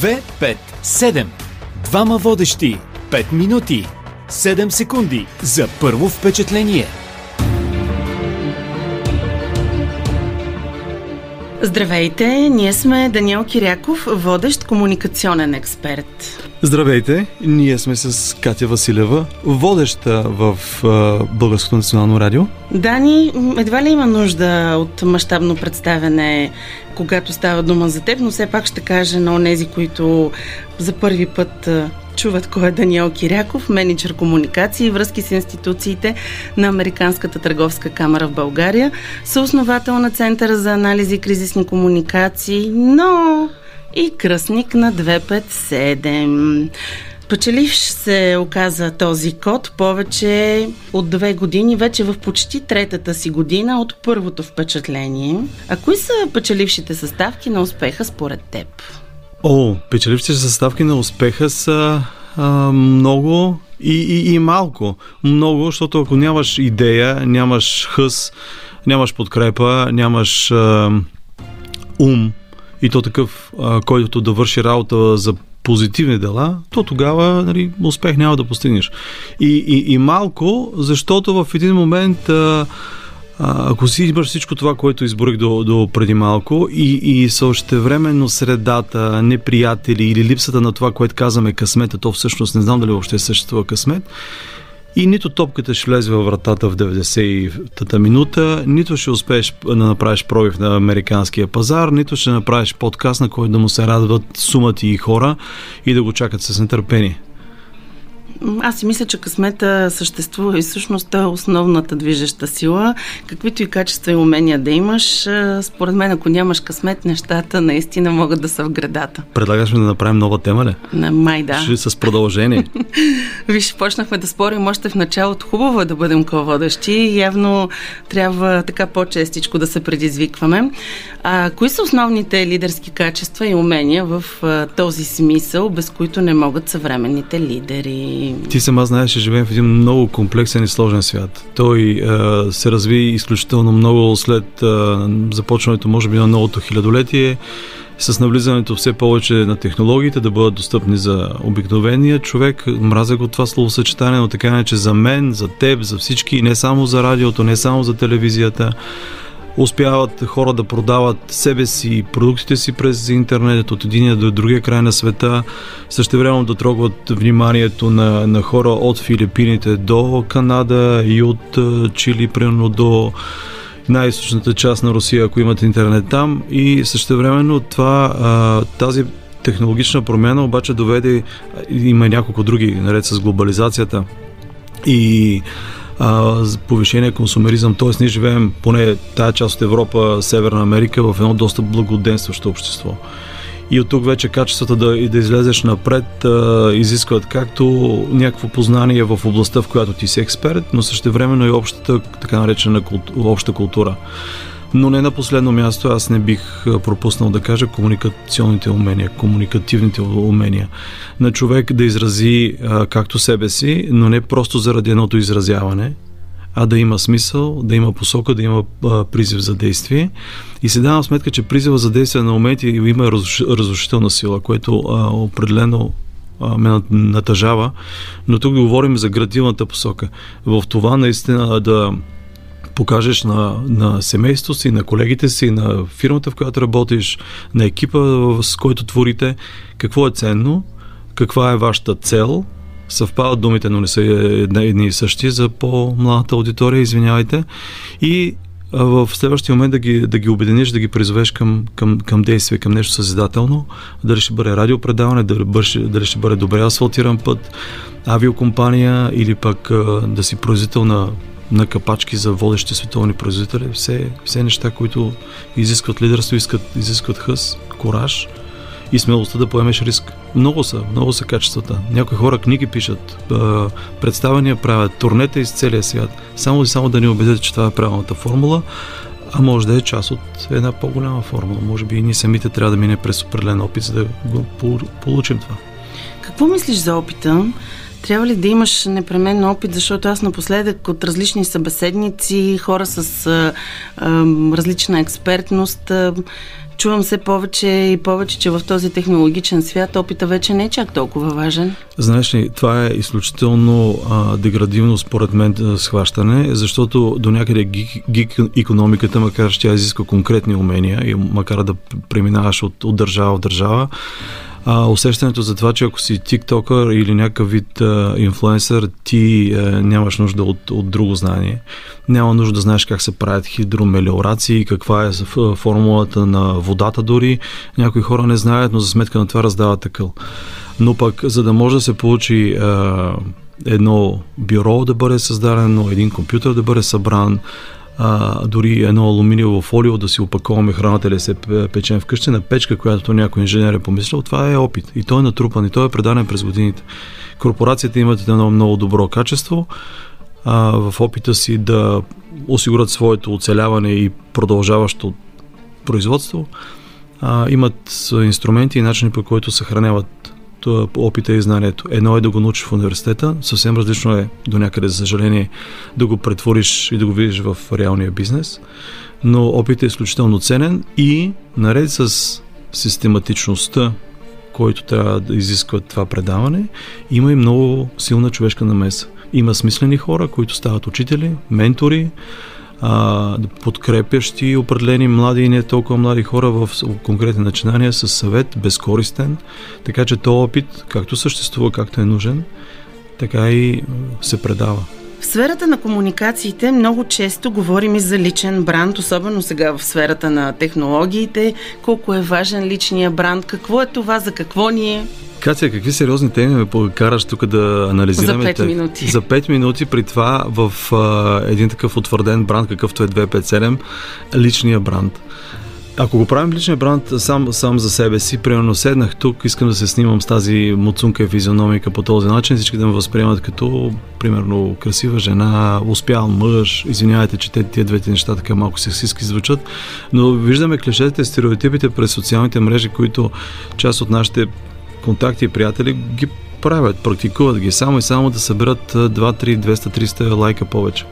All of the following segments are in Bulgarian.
2, 5, 7. Двама водещи. 5 минути. 7 секунди за първо впечатление. Здравейте, ние сме Даниел Киряков, водещ комуникационен експерт. Здравейте, ние сме с Катя Василева, водеща в Българското национално радио. Дани, едва ли има нужда от мащабно представяне, когато става дума за теб, но все пак ще кажа на онези, които за първи път чуват кой е Даниел Киряков, менеджер комуникации и връзки с институциите на Американската търговска камера в България, съосновател на Центъра за анализи и кризисни комуникации, но и кръстник на 257. Печеливш се оказа този код повече от две години, вече в почти третата си година от първото впечатление. А кои са печелившите съставки на успеха според теб? О, печелившите съставки на успеха са а, много и, и, и малко. Много, защото ако нямаш идея, нямаш хъс, нямаш подкрепа, нямаш а, ум, и то такъв, а, който да върши работа за позитивни дела, то тогава нали, успех няма да постигнеш. И, и, и малко, защото в един момент а, ако си имаш всичко това, което изборих до, до преди малко и, и същевременно средата, неприятели или липсата на това, което казваме късмета, то всъщност не знам дали въобще съществува късмет, и нито топката ще влезе във вратата в 90-та минута, нито ще успееш да направиш пробив на американския пазар, нито ще направиш подкаст, на който да му се радват сумати и хора и да го чакат с нетърпение. Аз си мисля, че късмета съществува и всъщност той е основната движеща сила. Каквито и качества и умения да имаш, според мен, ако нямаш късмет, нещата наистина могат да са в градата. Предлагаш ми да направим нова тема ли? На май, да. Ще с продължение. Виж, почнахме да спорим още в началото. Хубаво е да бъдем ко-водещи. Явно трябва така по-честичко да се предизвикваме. А кои са основните лидерски качества и умения в а, този смисъл, без които не могат съвременните лидери? Ти сама знаеш, че живеем в един много комплексен и сложен свят. Той а, се разви изключително много след а, започването, може би, на новото хилядолетие с навлизането все повече на технологиите да бъдат достъпни за обикновения човек. Мразя го това словосъчетание, но така не, че за мен, за теб, за всички, не само за радиото, не само за телевизията успяват хора да продават себе си и продуктите си през интернет от единия до другия край на света, време да трогват вниманието на, на хора от Филипините до Канада и от Чили, примерно до най-источната част на Русия, ако имат интернет там. И същевременно това, тази технологична промяна обаче доведе, има няколко други, наред с глобализацията. И а, повишение консумеризъм. Т.е. ние живеем, поне тая част от Европа, Северна Америка, в едно доста благоденстващо общество. И от тук вече качествата да, и да излезеш напред а, изискват както някакво познание в областта, в която ти си експерт, но също времено и общата, така наречена култура, обща култура. Но не на последно място, аз не бих пропуснал да кажа комуникационните умения, комуникативните умения на човек да изрази а, както себе си, но не просто заради едното изразяване, а да има смисъл, да има посока, да има а, призив за действие. И се давам сметка, че призива за действие на моменти има разрушителна сила, което а, определено ме натъжава, но тук говорим за градивната посока. В това наистина да покажеш на, на семейството си, на колегите си, на фирмата, в която работиш, на екипа, с който творите, какво е ценно, каква е вашата цел. Съвпадат думите, но не са едни и същи за по-младата аудитория, извинявайте. И в следващия момент да ги, да ги обединиш, да ги призовеш към, към, към действие, към нещо съзидателно, дали ще бъде радиопредаване, дали, ще бъде добре асфалтиран път, авиокомпания или пък да си производител на на капачки за водещи световни производители. Все, все неща, които изискват лидерство, искат, изискват хъс, кораж и смелостта да поемеш риск. Много са, много са качествата. Някои хора книги пишат, представения правят, турнета из целия свят, само и само да ни убедят, че това е правилната формула, а може да е част от една по-голяма формула. Може би и ние самите трябва да мине през определен опит, за да го получим това. Какво мислиш за опита? Трябва ли да имаш непременно опит, защото аз напоследък от различни събеседници, хора с а, а, различна експертност, а, чувам се повече и повече, че в този технологичен свят опита вече не е чак толкова важен. Знаеш ли, това е изключително а, деградивно според мен схващане, защото до някъде гик, гик економиката, макар че тя изисква конкретни умения и макар да преминаваш от, от държава в държава, а, усещането за това, че ако си тиктокър или някакъв вид а, инфлуенсър, ти а, нямаш нужда от, от друго знание. Няма нужда да знаеш как се правят хидромелиорации, каква е формулата на водата дори. Някои хора не знаят, но за сметка на това раздават такъл. Но пък, за да може да се получи а, едно бюро да бъде създадено, един компютър да бъде събран, а, дори едно алуминиево фолио да си опаковаме храната или се печем вкъщи на печка, която някой инженер е помислил, това е опит. И той е натрупан, и той е предаден през годините. Корпорацията имат едно много добро качество а, в опита си да осигурят своето оцеляване и продължаващо производство. А, имат инструменти и начини по които съхраняват опита и знанието. Едно е да го научиш в университета, съвсем различно е до някъде, за съжаление, да го претвориш и да го видиш в реалния бизнес. Но опитът е изключително ценен и наред с систематичността, който трябва да изисква това предаване, има и много силна човешка намеса. Има смислени хора, които стават учители, ментори, а, подкрепящи определени млади и не толкова млади хора в конкретни начинания с съвет, безкористен, така че то опит, както съществува, както е нужен, така и се предава. В сферата на комуникациите много често говорим и за личен бранд, особено сега в сферата на технологиите. Колко е важен личния бранд, какво е това, за какво ни е? Катя, какви сериозни теми ме покараш тук да анализираме? За 5 минути. За 5 минути при това в а, един такъв утвърден бранд, какъвто е 257, личния бранд. Ако го правим личния бранд сам, сам за себе си, примерно седнах тук, искам да се снимам с тази муцунка и физиономика по този начин, всички да ме възприемат като, примерно, красива жена, успял мъж, извинявайте, че те, тия двете неща така малко сексистски звучат, но виждаме клишетите, стереотипите през социалните мрежи, които част от нашите контакти и приятели ги правят, практикуват ги само и само да съберат 2, 3, 200, 300 лайка повече.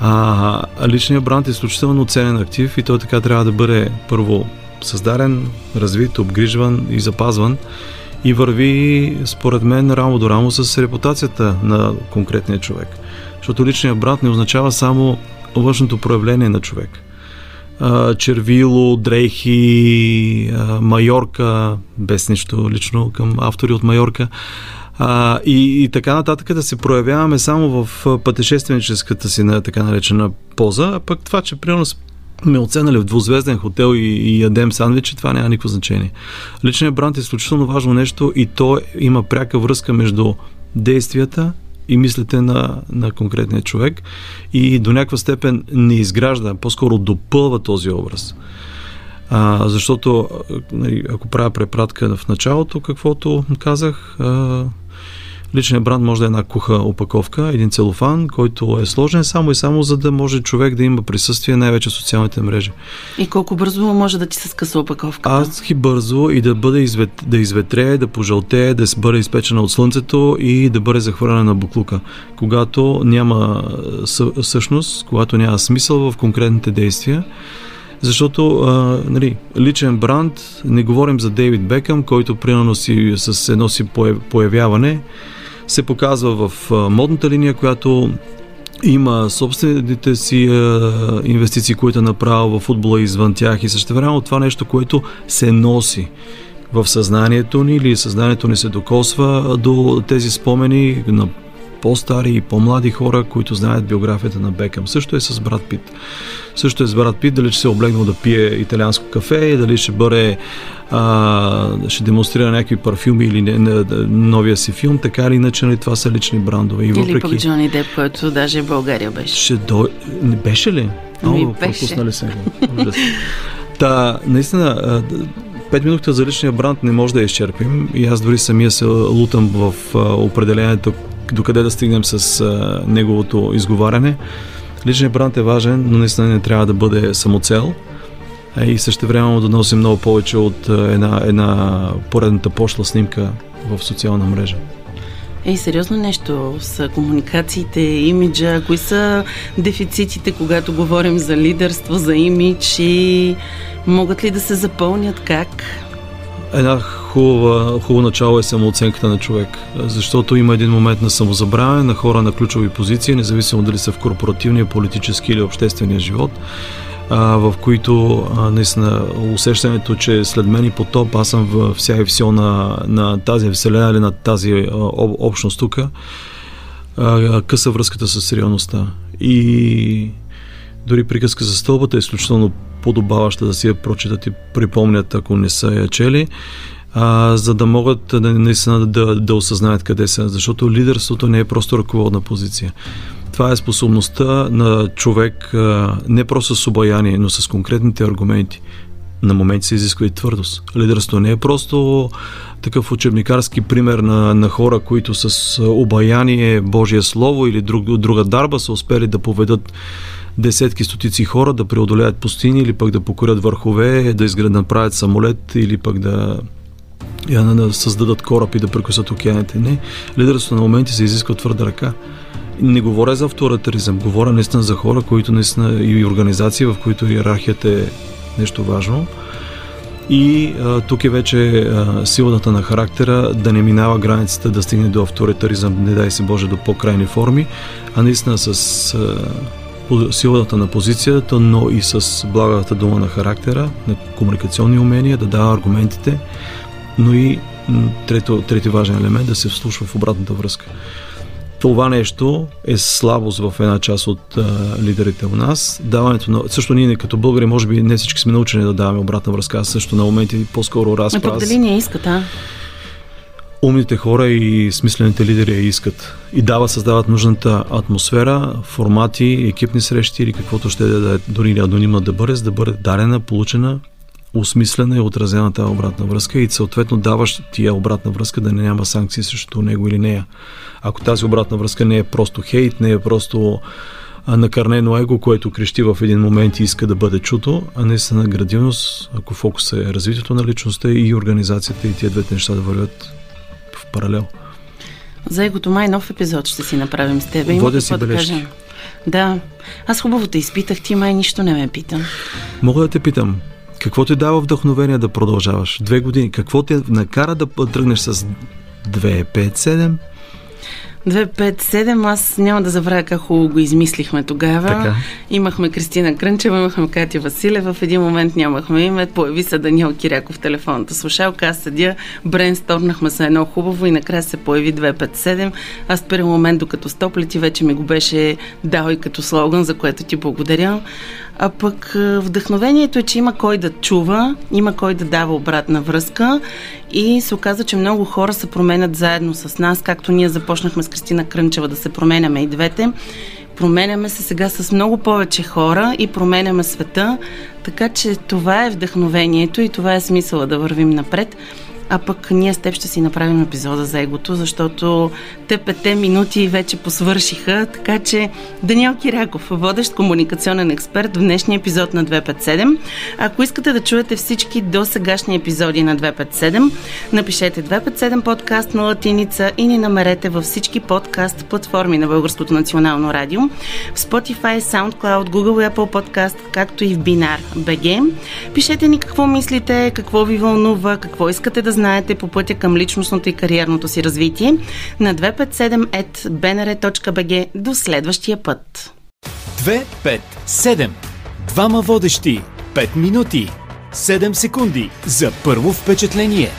А, личният бранд е изключително ценен актив и той така трябва да бъде първо създаден, развит, обгрижван и запазван и върви, според мен, рамо до рамо с репутацията на конкретния човек. Защото личният бранд не означава само външното проявление на човек Червило, Дрейхи, а, Майорка, без нищо лично към автори от Майорка. А, и, и така нататък да се проявяваме само в пътешественическата си на така наречена поза, а пък това, че примерно ме оценали в двузвезден хотел и, и ядем сандвичи, това няма никакво значение. Личният бранд е изключително важно нещо и то има пряка връзка между действията и мислите на, на конкретния човек и до някаква степен не изгражда, по-скоро допълва този образ. А, защото, нали, ако правя препратка в началото, каквото казах, а, Личният бранд може да е една куха опаковка, един целофан, който е сложен само и само за да може човек да има присъствие най-вече в социалните мрежи. И колко бързо може да ти се скъса опаковката? Аз и бързо и да бъде извет, да изветрее, да пожълтее, да бъде изпечена от слънцето и да бъде захвърлена на буклука. Когато няма същност, когато няма смисъл в конкретните действия, защото а, нали, личен бранд, не говорим за Дейвид Бекъм, който примерно си с едно си появяване се показва в модната линия, която има собствените си е, инвестиции, които е направил в футбола извън тях. И също време това нещо, което се носи в съзнанието ни или съзнанието ни се докосва до тези спомени на по-стари и по-млади хора, които знаят биографията на Бекъм. Също е с брат Пит. Също е с брат Пит, дали ще се е облегнал да пие италианско кафе, дали ще бъде а, ще демонстрира някакви парфюми или не, не, новия си филм, така или иначе нали, това са лични брандове. И въпреки... Или пък Джони Деп, който даже в България беше. Ще до... Не беше ли? Ми О, беше. се Та, наистина, пет минути за личния бранд не може да я изчерпим и аз дори самия се лутам в определението докъде да стигнем с а, неговото изговаряне. Личният бранд е важен, но наистина не трябва да бъде самоцел и също време да носи много повече от една, една поредната пошла снимка в социална мрежа. Ей, сериозно нещо са комуникациите, имиджа, кои са дефицитите, когато говорим за лидерство, за имидж и могат ли да се запълнят, как? Една хубава, хубаво начало е самооценката на човек, защото има един момент на самозабравяне на хора на ключови позиции, независимо дали са в корпоративния, политически или обществения живот в които наистина усещането, че след мен и потоп, аз съм в вся и все на, на тази вселена или на тази общност тук, къса връзката с реалността. И дори приказка за стълбата е изключително подобаваща да си я прочитат и припомнят, ако не са я чели, а, за да могат да, наистина да, да осъзнаят къде са. Защото лидерството не е просто ръководна позиция. Това е способността на човек не просто с обаяние, но с конкретните аргументи. На моменти се изисква и твърдост. Лидерство не е просто такъв учебникарски пример на, на хора, които с обаяние, Божие Слово или друг, друга дарба са успели да поведат десетки, стотици хора да преодолеят пустини или пък да покорят върхове, да изградят, направят самолет или пък да да създадат кораб и да прекусат океаните. Не. Лидерството на моменти се изисква твърда ръка. Не говоря за авторитаризъм, говоря наистина за хора, които наистина и организации, в които иерархията е нещо важно. И а, тук е вече а, силата на характера да не минава границата да стигне до авторитаризъм, не дай се Боже, до по-крайни форми, а наистина с а, силата на позицията, но и с благата дума на характера, на комуникационни умения, да дава аргументите, но и трето, трети важен елемент да се вслушва в обратната връзка. Това нещо е слабост в една част от а, лидерите у нас. Даването на... Също ние като българи, може би не всички сме научени да даваме обратна връзка. Аз също на моменти по-скоро разпраз. А дали не искат, а? Умните хора и смислените лидери я искат. И дава, създават нужната атмосфера, формати, екипни срещи или каквото ще да е, дори анонимно да бъде, за да бъде дарена, получена осмислена и отразена тази обратна връзка и съответно даваш тия обратна връзка да не няма санкции срещу него или нея. Ако тази обратна връзка не е просто хейт, не е просто накърнено его, което крещи в един момент и иска да бъде чуто, а не са на градивност, ако фокус е развитието на личността и организацията и тия двете неща да вървят паралел. За егото май нов епизод ще си направим с теб. Водя си бележки. Да, да. Аз хубаво те изпитах, ти май нищо не ме питам. Мога да те питам. Какво ти дава вдъхновение да продължаваш? Две години. Какво те накара да тръгнеш с 2, 5, 7? 257, аз няма да забравя как хубаво го измислихме тогава. Така. Имахме Кристина Крънчева, имахме Катя Василева, в един момент нямахме име, появи се Даниел Киряков в телефонната слушалка, аз седя, брейнсторнахме се едно хубаво и накрая се появи 257. Аз в първи момент, докато стоплети, вече ми го беше дал и като слоган, за което ти благодаря. А пък вдъхновението е, че има кой да чува, има кой да дава обратна връзка и се оказа, че много хора се променят заедно с нас, както ние започнахме с Кристина Крънчева да се променяме и двете. Променяме се сега с много повече хора и променяме света, така че това е вдъхновението и това е смисъла да вървим напред а пък ние с теб ще си направим епизода за егото, защото те пете минути вече посвършиха, така че Даниел Киряков, водещ комуникационен експерт в днешния епизод на 257. Ако искате да чуете всички до сегашни епизоди на 257, напишете 257 подкаст на латиница и ни намерете във всички подкаст платформи на Българското национално радио, в Spotify, SoundCloud, Google и Apple Podcast, както и в Binar BG. Пишете ни какво мислите, какво ви вълнува, какво искате да знаете по пътя към личностното и кариерното си развитие на 257.bnr.bg до следващия път. 257. Двама водещи. 5 минути. 7 секунди за първо впечатление.